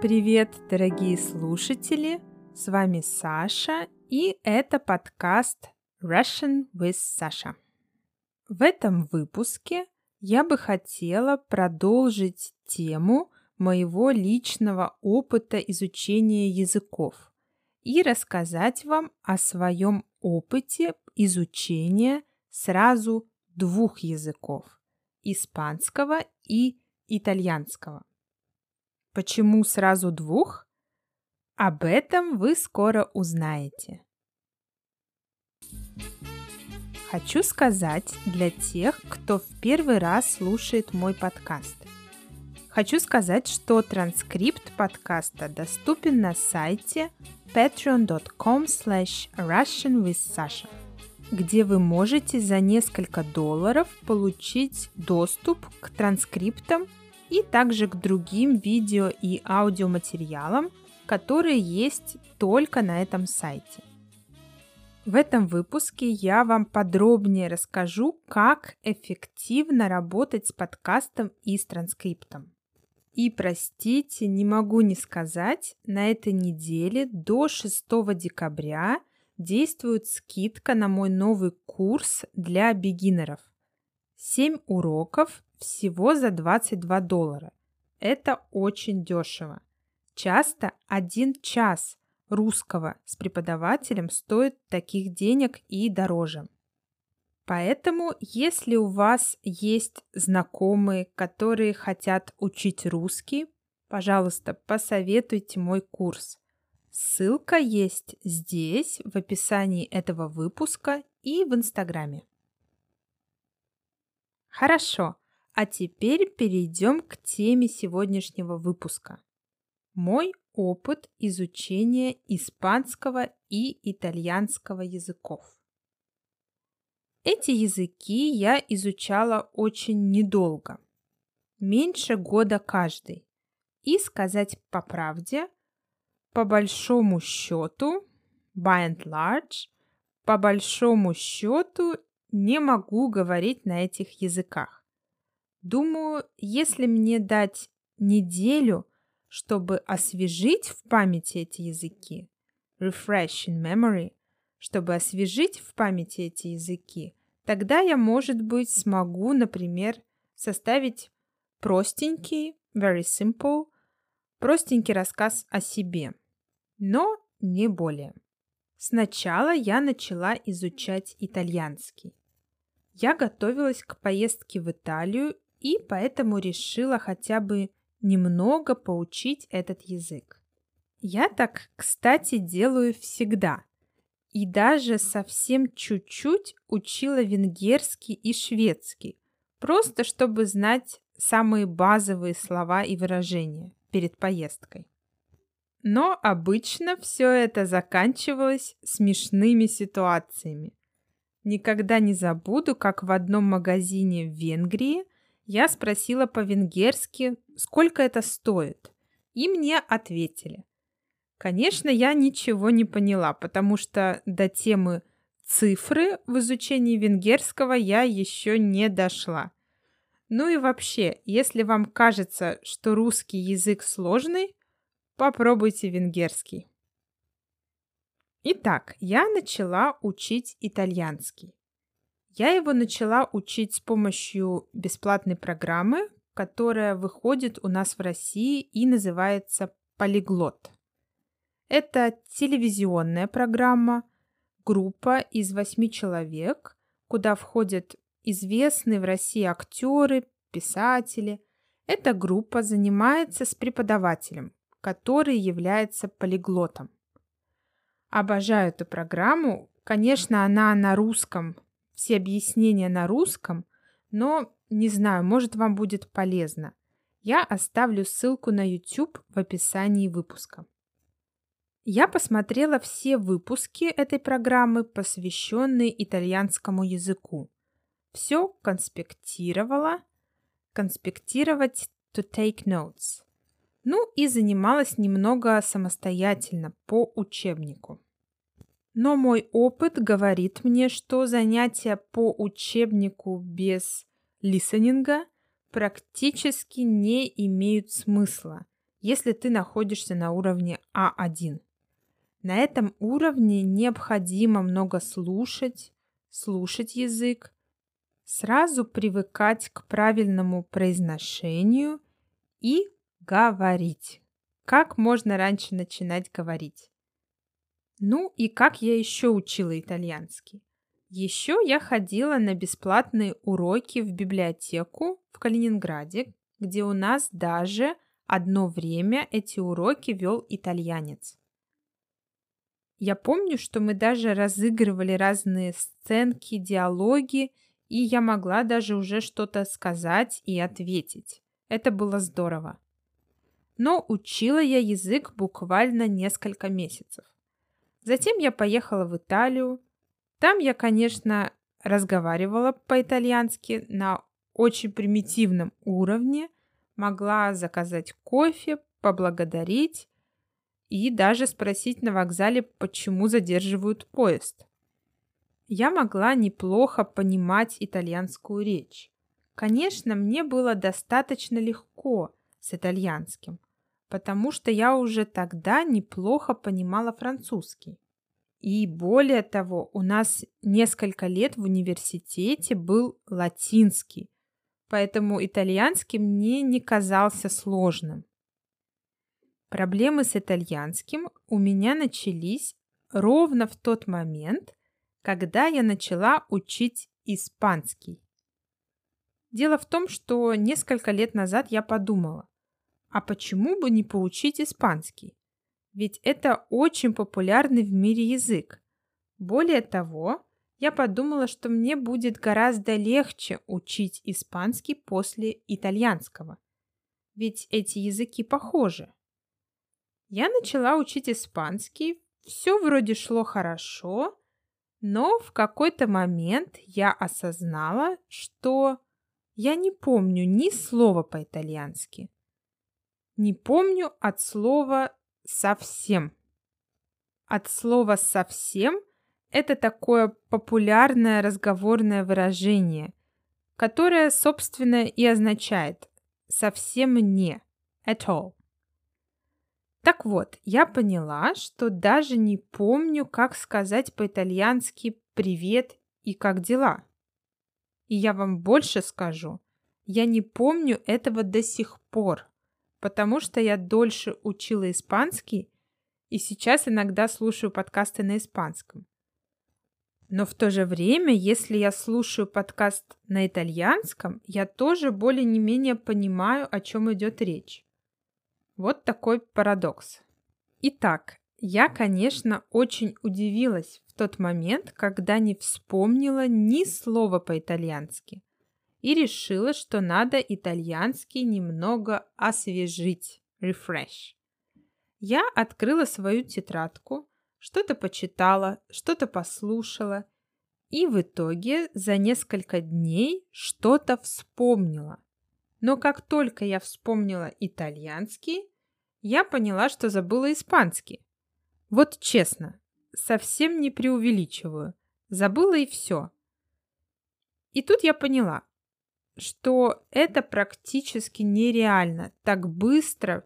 Привет, дорогие слушатели! С вами Саша, и это подкаст Russian with Sasha. В этом выпуске я бы хотела продолжить тему моего личного опыта изучения языков и рассказать вам о своем опыте изучения сразу двух языков – испанского и итальянского. Почему сразу двух? Об этом вы скоро узнаете. Хочу сказать для тех, кто в первый раз слушает мой подкаст. Хочу сказать, что транскрипт подкаста доступен на сайте patreon.com slash russianwithsasha, где вы можете за несколько долларов получить доступ к транскриптам и также к другим видео и аудиоматериалам, которые есть только на этом сайте. В этом выпуске я вам подробнее расскажу, как эффективно работать с подкастом и с транскриптом. И простите, не могу не сказать, на этой неделе до 6 декабря действует скидка на мой новый курс для бегинеров. 7 уроков всего за 22 доллара. Это очень дешево. Часто один час русского с преподавателем стоит таких денег и дороже. Поэтому, если у вас есть знакомые, которые хотят учить русский, пожалуйста, посоветуйте мой курс. Ссылка есть здесь, в описании этого выпуска и в Инстаграме. Хорошо, а теперь перейдем к теме сегодняшнего выпуска. Мой опыт изучения испанского и итальянского языков. Эти языки я изучала очень недолго, меньше года каждый. И сказать по правде, по большому счету, by and large, по большому счету не могу говорить на этих языках. Думаю, если мне дать неделю, чтобы освежить в памяти эти языки, refresh in memory, чтобы освежить в памяти эти языки, тогда я, может быть, смогу, например, составить простенький, very simple, простенький рассказ о себе, но не более. Сначала я начала изучать итальянский. Я готовилась к поездке в Италию и поэтому решила хотя бы немного поучить этот язык. Я так, кстати, делаю всегда. И даже совсем чуть-чуть учила венгерский и шведский, просто чтобы знать самые базовые слова и выражения перед поездкой. Но обычно все это заканчивалось смешными ситуациями. Никогда не забуду, как в одном магазине в Венгрии я спросила по-венгерски, сколько это стоит, и мне ответили. Конечно, я ничего не поняла, потому что до темы цифры в изучении венгерского я еще не дошла. Ну и вообще, если вам кажется, что русский язык сложный, попробуйте венгерский. Итак, я начала учить итальянский. Я его начала учить с помощью бесплатной программы, которая выходит у нас в России и называется Полиглот. Это телевизионная программа, группа из восьми человек, куда входят известные в России актеры, писатели. Эта группа занимается с преподавателем, который является полиглотом. Обожаю эту программу. Конечно, она на русском, все объяснения на русском, но не знаю, может вам будет полезно. Я оставлю ссылку на YouTube в описании выпуска. Я посмотрела все выпуски этой программы, посвященные итальянскому языку. Все конспектировала. Конспектировать to take notes. Ну и занималась немного самостоятельно по учебнику. Но мой опыт говорит мне, что занятия по учебнику без лисенинга практически не имеют смысла, если ты находишься на уровне А1. На этом уровне необходимо много слушать, слушать язык, сразу привыкать к правильному произношению и говорить. Как можно раньше начинать говорить? Ну и как я еще учила итальянский? Еще я ходила на бесплатные уроки в библиотеку в Калининграде, где у нас даже одно время эти уроки вел итальянец. Я помню, что мы даже разыгрывали разные сценки, диалоги, и я могла даже уже что-то сказать и ответить. Это было здорово. Но учила я язык буквально несколько месяцев. Затем я поехала в Италию. Там я, конечно, разговаривала по-итальянски на очень примитивном уровне, могла заказать кофе, поблагодарить и даже спросить на вокзале, почему задерживают поезд. Я могла неплохо понимать итальянскую речь. Конечно, мне было достаточно легко с итальянским, потому что я уже тогда неплохо понимала французский. И более того, у нас несколько лет в университете был латинский, поэтому итальянский мне не казался сложным. Проблемы с итальянским у меня начались ровно в тот момент, когда я начала учить испанский. Дело в том, что несколько лет назад я подумала, а почему бы не поучить испанский? Ведь это очень популярный в мире язык. Более того, я подумала, что мне будет гораздо легче учить испанский после итальянского. Ведь эти языки похожи. Я начала учить испанский, все вроде шло хорошо, но в какой-то момент я осознала, что я не помню ни слова по-итальянски. Не помню от слова «совсем». От слова «совсем» это такое популярное разговорное выражение, которое, собственно, и означает «совсем не» at all. Так вот, я поняла, что даже не помню, как сказать по-итальянски «привет» и «как дела». И я вам больше скажу, я не помню этого до сих пор, потому что я дольше учила испанский и сейчас иногда слушаю подкасты на испанском. Но в то же время, если я слушаю подкаст на итальянском, я тоже более не менее понимаю, о чем идет речь. Вот такой парадокс. Итак, я, конечно, очень удивилась в тот момент, когда не вспомнила ни слова по-итальянски и решила, что надо итальянский немного освежить, refresh. Я открыла свою тетрадку, что-то почитала, что-то послушала и в итоге за несколько дней что-то вспомнила. Но как только я вспомнила итальянский, я поняла, что забыла испанский. Вот честно, совсем не преувеличиваю. Забыла и все. И тут я поняла, что это практически нереально так быстро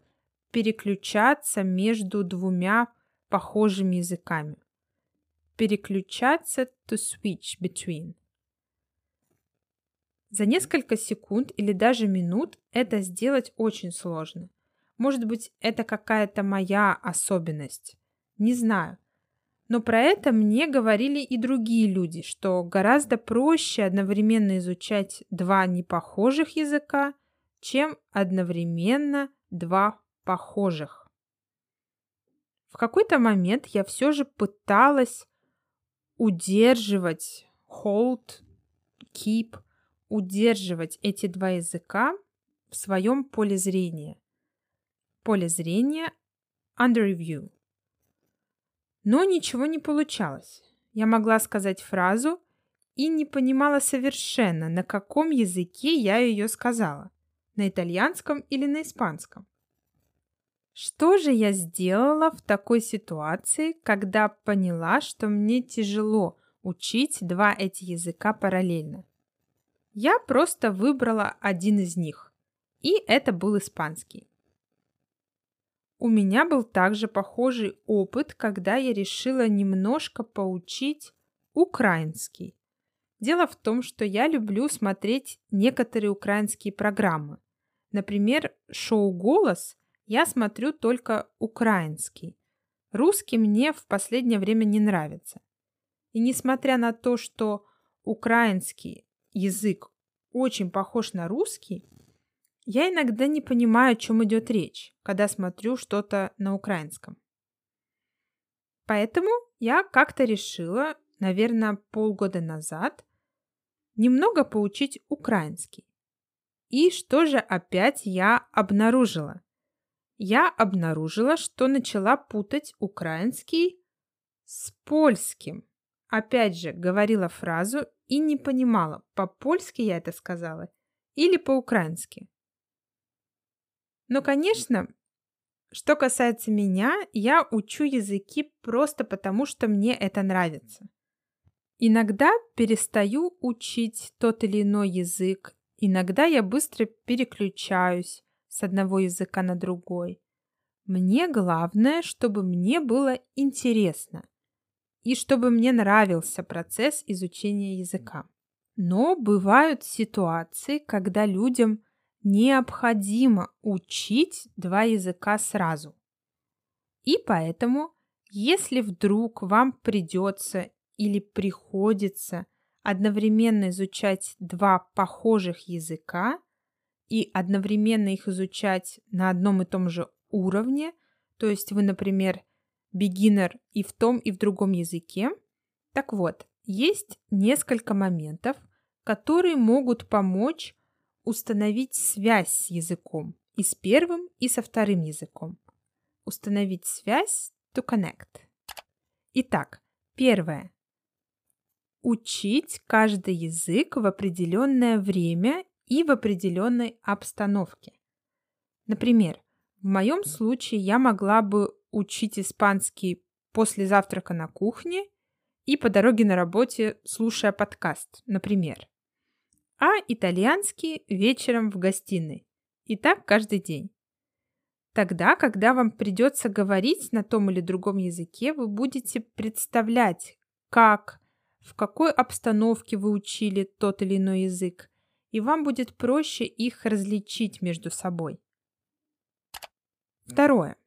переключаться между двумя похожими языками. Переключаться to switch between. За несколько секунд или даже минут это сделать очень сложно. Может быть, это какая-то моя особенность. Не знаю. Но про это мне говорили и другие люди, что гораздо проще одновременно изучать два непохожих языка, чем одновременно два похожих. В какой-то момент я все же пыталась удерживать hold, keep, удерживать эти два языка в своем поле зрения. Поле зрения under review. Но ничего не получалось. Я могла сказать фразу и не понимала совершенно, на каком языке я ее сказала. На итальянском или на испанском. Что же я сделала в такой ситуации, когда поняла, что мне тяжело учить два эти языка параллельно? Я просто выбрала один из них, и это был испанский. У меня был также похожий опыт, когда я решила немножко поучить украинский. Дело в том, что я люблю смотреть некоторые украинские программы. Например, шоу «Голос» я смотрю только украинский. Русский мне в последнее время не нравится. И несмотря на то, что украинский язык очень похож на русский, я иногда не понимаю, о чем идет речь, когда смотрю что-то на украинском. Поэтому я как-то решила, наверное, полгода назад, немного поучить украинский. И что же опять я обнаружила? Я обнаружила, что начала путать украинский с польским. Опять же, говорила фразу и не понимала, по-польски я это сказала или по-украински. Но, конечно, что касается меня, я учу языки просто потому, что мне это нравится. Иногда перестаю учить тот или иной язык, иногда я быстро переключаюсь с одного языка на другой. Мне главное, чтобы мне было интересно и чтобы мне нравился процесс изучения языка. Но бывают ситуации, когда людям необходимо учить два языка сразу. И поэтому, если вдруг вам придется или приходится одновременно изучать два похожих языка и одновременно их изучать на одном и том же уровне, то есть вы, например, beginner и в том, и в другом языке, так вот, есть несколько моментов, которые могут помочь установить связь с языком и с первым, и со вторым языком. Установить связь to connect. Итак, первое. Учить каждый язык в определенное время и в определенной обстановке. Например, в моем случае я могла бы учить испанский после завтрака на кухне и по дороге на работе, слушая подкаст, например а итальянский вечером в гостиной. И так каждый день. Тогда, когда вам придется говорить на том или другом языке, вы будете представлять, как, в какой обстановке вы учили тот или иной язык, и вам будет проще их различить между собой. Второе.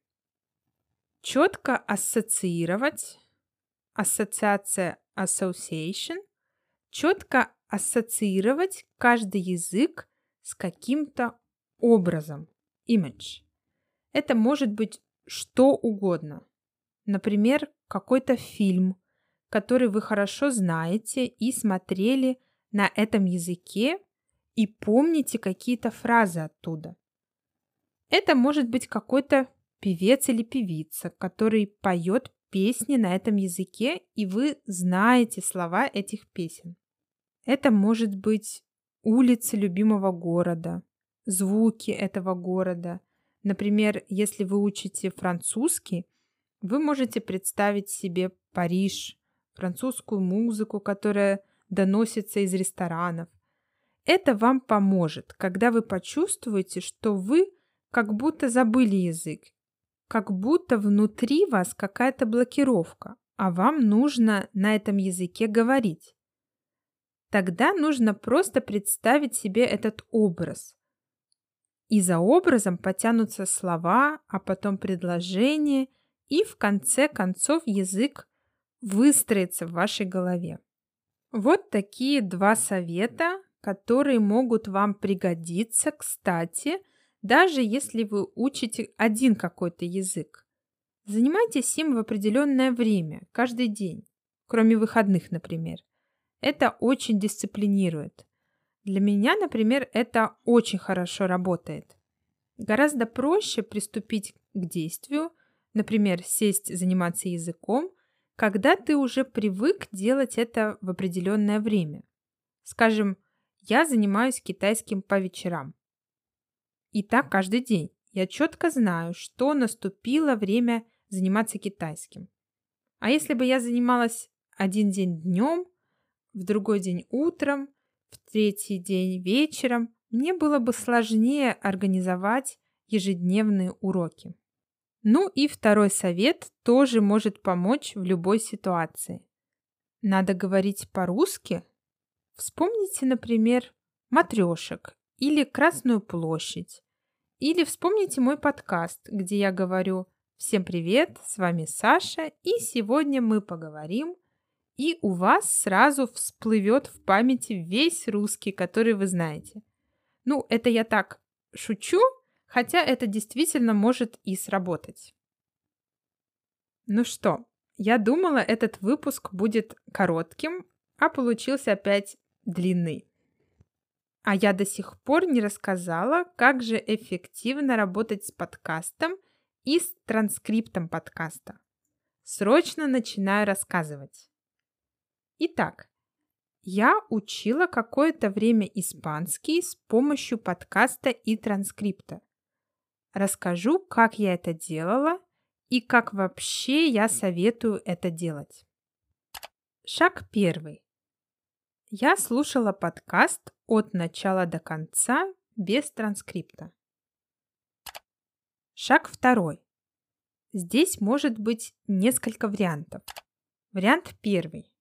Четко ассоциировать, ассоциация association, четко ассоциировать каждый язык с каким-то образом, image. Это может быть что угодно. Например, какой-то фильм, который вы хорошо знаете и смотрели на этом языке и помните какие-то фразы оттуда. Это может быть какой-то певец или певица, который поет песни на этом языке, и вы знаете слова этих песен. Это может быть улица любимого города, звуки этого города. Например, если вы учите французский, вы можете представить себе Париж, французскую музыку, которая доносится из ресторанов. Это вам поможет, когда вы почувствуете, что вы как будто забыли язык, как будто внутри вас какая-то блокировка, а вам нужно на этом языке говорить. Тогда нужно просто представить себе этот образ. И за образом потянутся слова, а потом предложения, и в конце концов язык выстроится в вашей голове. Вот такие два совета, которые могут вам пригодиться, кстати, даже если вы учите один какой-то язык. Занимайтесь им в определенное время, каждый день, кроме выходных, например. Это очень дисциплинирует. Для меня, например, это очень хорошо работает. Гораздо проще приступить к действию, например, сесть заниматься языком, когда ты уже привык делать это в определенное время. Скажем, я занимаюсь китайским по вечерам. И так каждый день. Я четко знаю, что наступило время заниматься китайским. А если бы я занималась один день днем, в другой день утром, в третий день вечером, мне было бы сложнее организовать ежедневные уроки. Ну и второй совет тоже может помочь в любой ситуации. Надо говорить по-русски. Вспомните, например, матрешек или Красную площадь. Или вспомните мой подкаст, где я говорю «Всем привет, с вами Саша, и сегодня мы поговорим», и у вас сразу всплывет в памяти весь русский, который вы знаете. Ну, это я так шучу, хотя это действительно может и сработать. Ну что, я думала, этот выпуск будет коротким, а получился опять длинный. А я до сих пор не рассказала, как же эффективно работать с подкастом и с транскриптом подкаста. Срочно начинаю рассказывать. Итак, я учила какое-то время испанский с помощью подкаста и транскрипта. Расскажу, как я это делала и как вообще я советую это делать. Шаг первый. Я слушала подкаст от начала до конца без транскрипта. Шаг второй. Здесь может быть несколько вариантов. Вариант первый.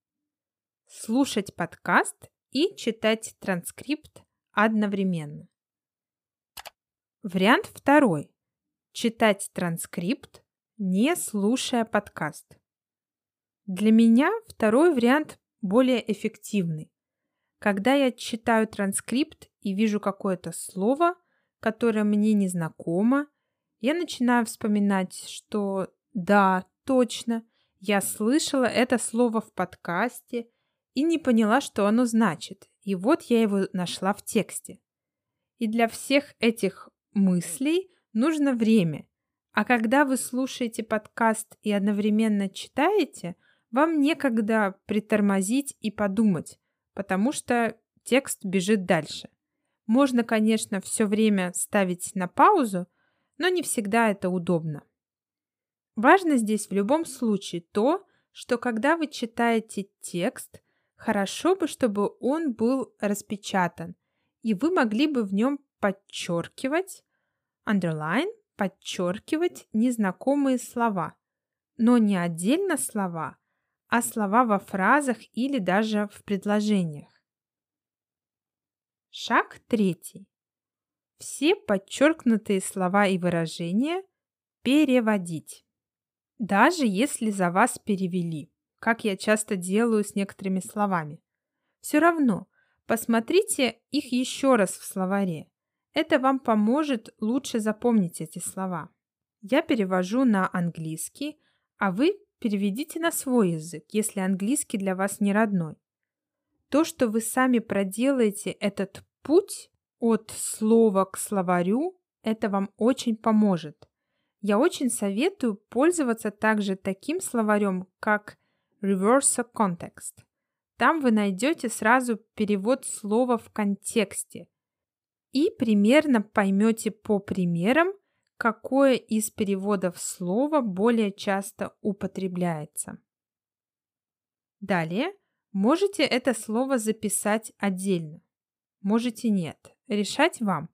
Слушать подкаст и читать транскрипт одновременно. Вариант второй. Читать транскрипт, не слушая подкаст. Для меня второй вариант более эффективный. Когда я читаю транскрипт и вижу какое-то слово, которое мне не знакомо, я начинаю вспоминать, что да, точно, я слышала это слово в подкасте и не поняла, что оно значит. И вот я его нашла в тексте. И для всех этих мыслей нужно время. А когда вы слушаете подкаст и одновременно читаете, вам некогда притормозить и подумать, потому что текст бежит дальше. Можно, конечно, все время ставить на паузу, но не всегда это удобно. Важно здесь в любом случае то, что когда вы читаете текст, хорошо бы, чтобы он был распечатан, и вы могли бы в нем подчеркивать, underline, подчеркивать незнакомые слова, но не отдельно слова, а слова во фразах или даже в предложениях. Шаг третий. Все подчеркнутые слова и выражения переводить. Даже если за вас перевели, как я часто делаю с некоторыми словами. Все равно посмотрите их еще раз в словаре. Это вам поможет лучше запомнить эти слова. Я перевожу на английский, а вы переведите на свой язык, если английский для вас не родной. То, что вы сами проделаете этот путь от слова к словарю, это вам очень поможет. Я очень советую пользоваться также таким словарем, как Reverse Context. Там вы найдете сразу перевод слова в контексте и примерно поймете по примерам, какое из переводов слова более часто употребляется. Далее можете это слово записать отдельно. Можете нет. Решать вам.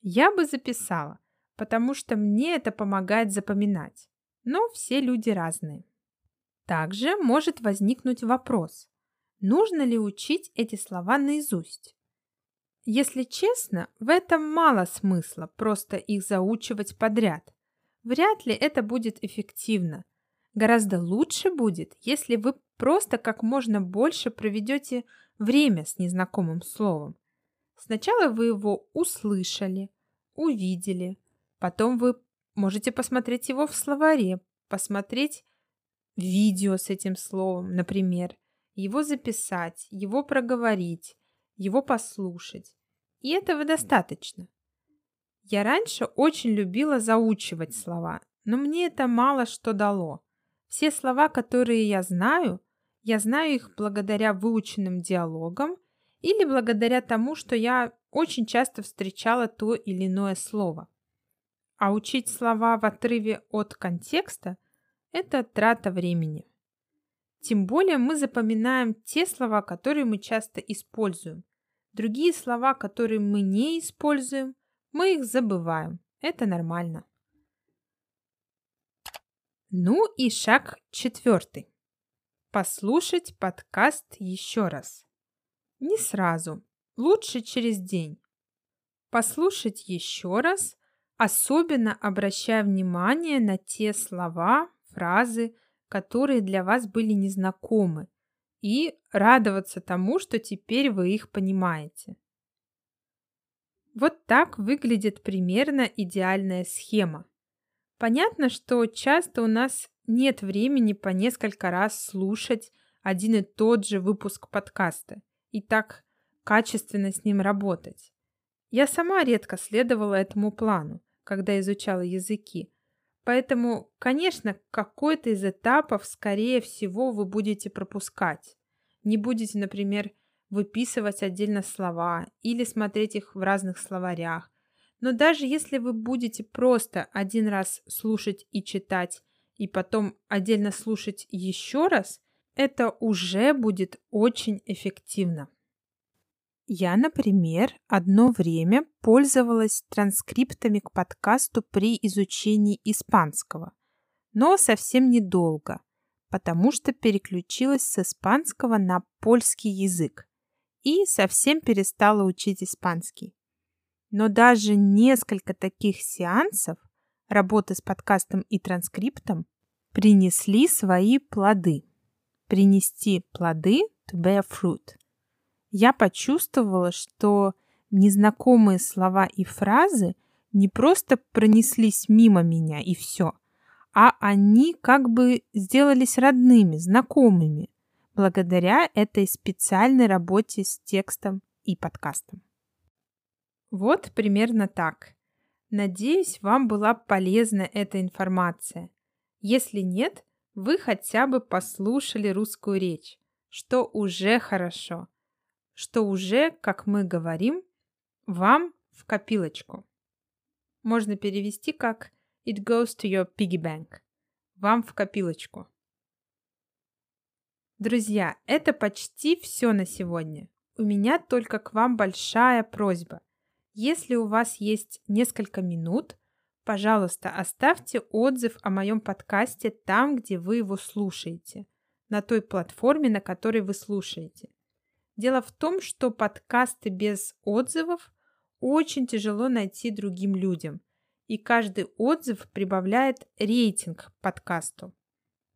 Я бы записала, потому что мне это помогает запоминать. Но все люди разные. Также может возникнуть вопрос, нужно ли учить эти слова наизусть. Если честно, в этом мало смысла просто их заучивать подряд. Вряд ли это будет эффективно. Гораздо лучше будет, если вы просто как можно больше проведете время с незнакомым словом. Сначала вы его услышали, увидели, потом вы можете посмотреть его в словаре, посмотреть видео с этим словом, например, его записать, его проговорить, его послушать. И этого достаточно. Я раньше очень любила заучивать слова, но мне это мало что дало. Все слова, которые я знаю, я знаю их благодаря выученным диалогам или благодаря тому, что я очень часто встречала то или иное слово. А учить слова в отрыве от контекста – это трата времени. Тем более мы запоминаем те слова, которые мы часто используем. Другие слова, которые мы не используем, мы их забываем. Это нормально. Ну и шаг четвертый. Послушать подкаст еще раз. Не сразу, лучше через день. Послушать еще раз, особенно обращая внимание на те слова, фразы, которые для вас были незнакомы, и радоваться тому, что теперь вы их понимаете. Вот так выглядит примерно идеальная схема. Понятно, что часто у нас нет времени по несколько раз слушать один и тот же выпуск подкаста и так качественно с ним работать. Я сама редко следовала этому плану, когда изучала языки, Поэтому, конечно, какой-то из этапов, скорее всего, вы будете пропускать. Не будете, например, выписывать отдельно слова или смотреть их в разных словарях. Но даже если вы будете просто один раз слушать и читать, и потом отдельно слушать еще раз, это уже будет очень эффективно. Я, например, одно время пользовалась транскриптами к подкасту при изучении испанского, но совсем недолго, потому что переключилась с испанского на польский язык и совсем перестала учить испанский. Но даже несколько таких сеансов работы с подкастом и транскриптом принесли свои плоды. Принести плоды to bear fruit – я почувствовала, что незнакомые слова и фразы не просто пронеслись мимо меня и все, а они как бы сделались родными, знакомыми, благодаря этой специальной работе с текстом и подкастом. Вот примерно так. Надеюсь, вам была полезна эта информация. Если нет, вы хотя бы послушали русскую речь, что уже хорошо – что уже, как мы говорим, вам в копилочку. Можно перевести как It goes to your piggy bank. Вам в копилочку. Друзья, это почти все на сегодня. У меня только к вам большая просьба. Если у вас есть несколько минут, пожалуйста, оставьте отзыв о моем подкасте там, где вы его слушаете, на той платформе, на которой вы слушаете. Дело в том, что подкасты без отзывов очень тяжело найти другим людям, и каждый отзыв прибавляет рейтинг подкасту.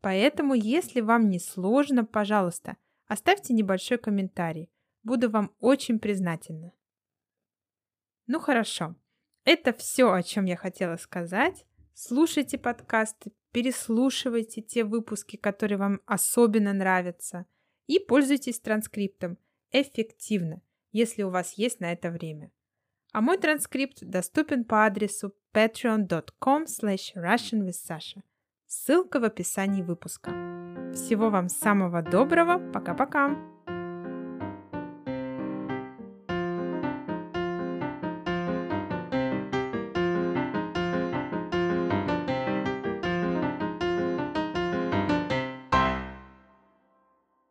Поэтому, если вам не сложно, пожалуйста, оставьте небольшой комментарий. Буду вам очень признательна. Ну хорошо, это все, о чем я хотела сказать. Слушайте подкасты, переслушивайте те выпуски, которые вам особенно нравятся, и пользуйтесь транскриптом – эффективно, если у вас есть на это время. А мой транскрипт доступен по адресу patreon.com russianwithsasha. Ссылка в описании выпуска. Всего вам самого доброго. Пока-пока.